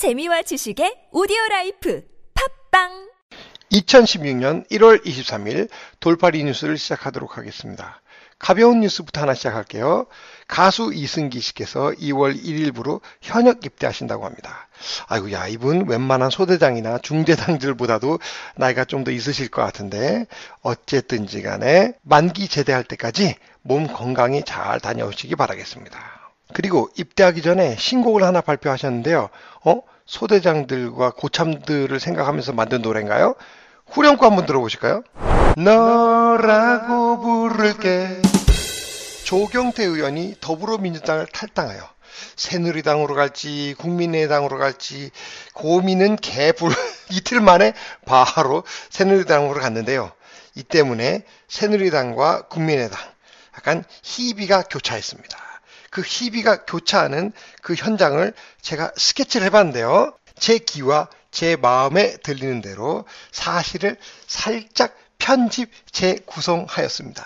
재미와 지식의 오디오 라이프 팟빵 2016년 1월 23일 돌팔이 뉴스를 시작하도록 하겠습니다. 가벼운 뉴스부터 하나 시작할게요. 가수 이승기 씨께서 2월 1일부로 현역 입대하신다고 합니다. 아이고 야, 이분 웬만한 소대장이나 중대장들보다도 나이가 좀 더 있으실 것 같은데, 어쨌든지 간에 만기 제대할 때까지 몸 건강히 잘 다녀오시기 바라겠습니다. 그리고 입대하기 전에 신곡을 하나 발표하셨는데요. 어? 소대장들과 고참들을 생각하면서 만든 노래인가요? 후렴구 한번 들어보실까요? 너라고 부를게. 조경태 의원이 더불어민주당을 탈당하여 새누리당으로 갈지 국민의당으로 갈지 고민은 개불 이틀 만에 바로 새누리당으로 갔는데요. 이 때문에 새누리당과 국민의당 약간 희비가 교차했습니다. 그 희비가 교차하는 그 현장을 제가 스케치를 해봤는데요. 제 귀와 제 마음에 들리는 대로 사실을 살짝 편집 재구성하였습니다.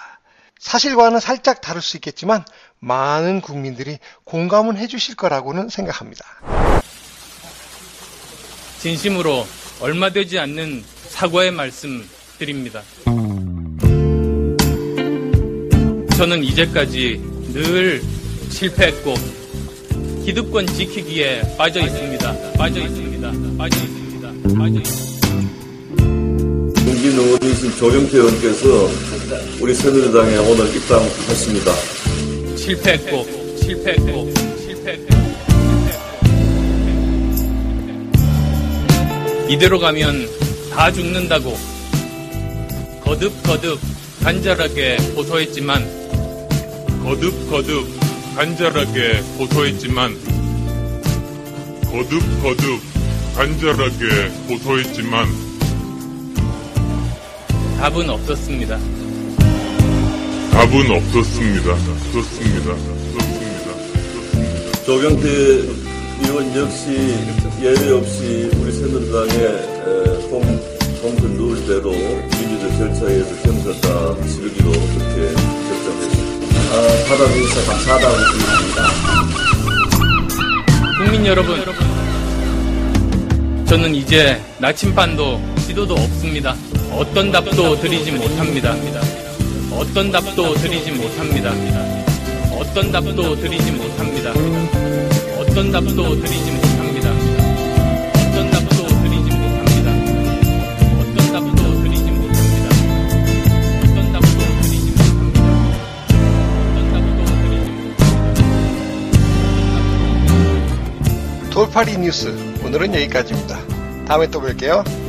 사실과는 살짝 다를 수 있겠지만 많은 국민들이 공감은 해주실 거라고는 생각합니다. 진심으로 얼마 되지 않는 사과의 말씀 드립니다. 저는 이제까지 늘 실패했고 기득권 지키기에 빠져 있습니다. 빠져 있습니다. 빠져 있습니다. 빠져 있습니다. 중진 의원이신 조경태 의원께서 우리 새누리당에 오늘 입당했습니다. 실패했고 실패했고 실패했고 이대로 가면 다 죽는다고 거듭거듭 간절하게 호소했지만 거듭거듭 간절하게 호소했지만 거듭거듭 간절하게 호소했지만 답은 없었습니다. 답은 없었습니다. 없었습니다. 없었습니다. 조경태 의원 역시 예외 없이 우리 새누리당의 통, 통큰 룰대로 민주적 절차에 의해서 경선 다 치르기로 받아주셔서 감사하다고 드립니다. 국민 여러분, 저는 이제 나침반도 지도도 없습니다. 어떤 답도 드리지 못합니다. 어떤 답도 드리지 못합니다. 어떤 답도 드리지 못합니다. 어떤 답도 드리지 못합니다. 돌파리 뉴스 오늘은 여기까지입니다. 다음에 또 뵐게요.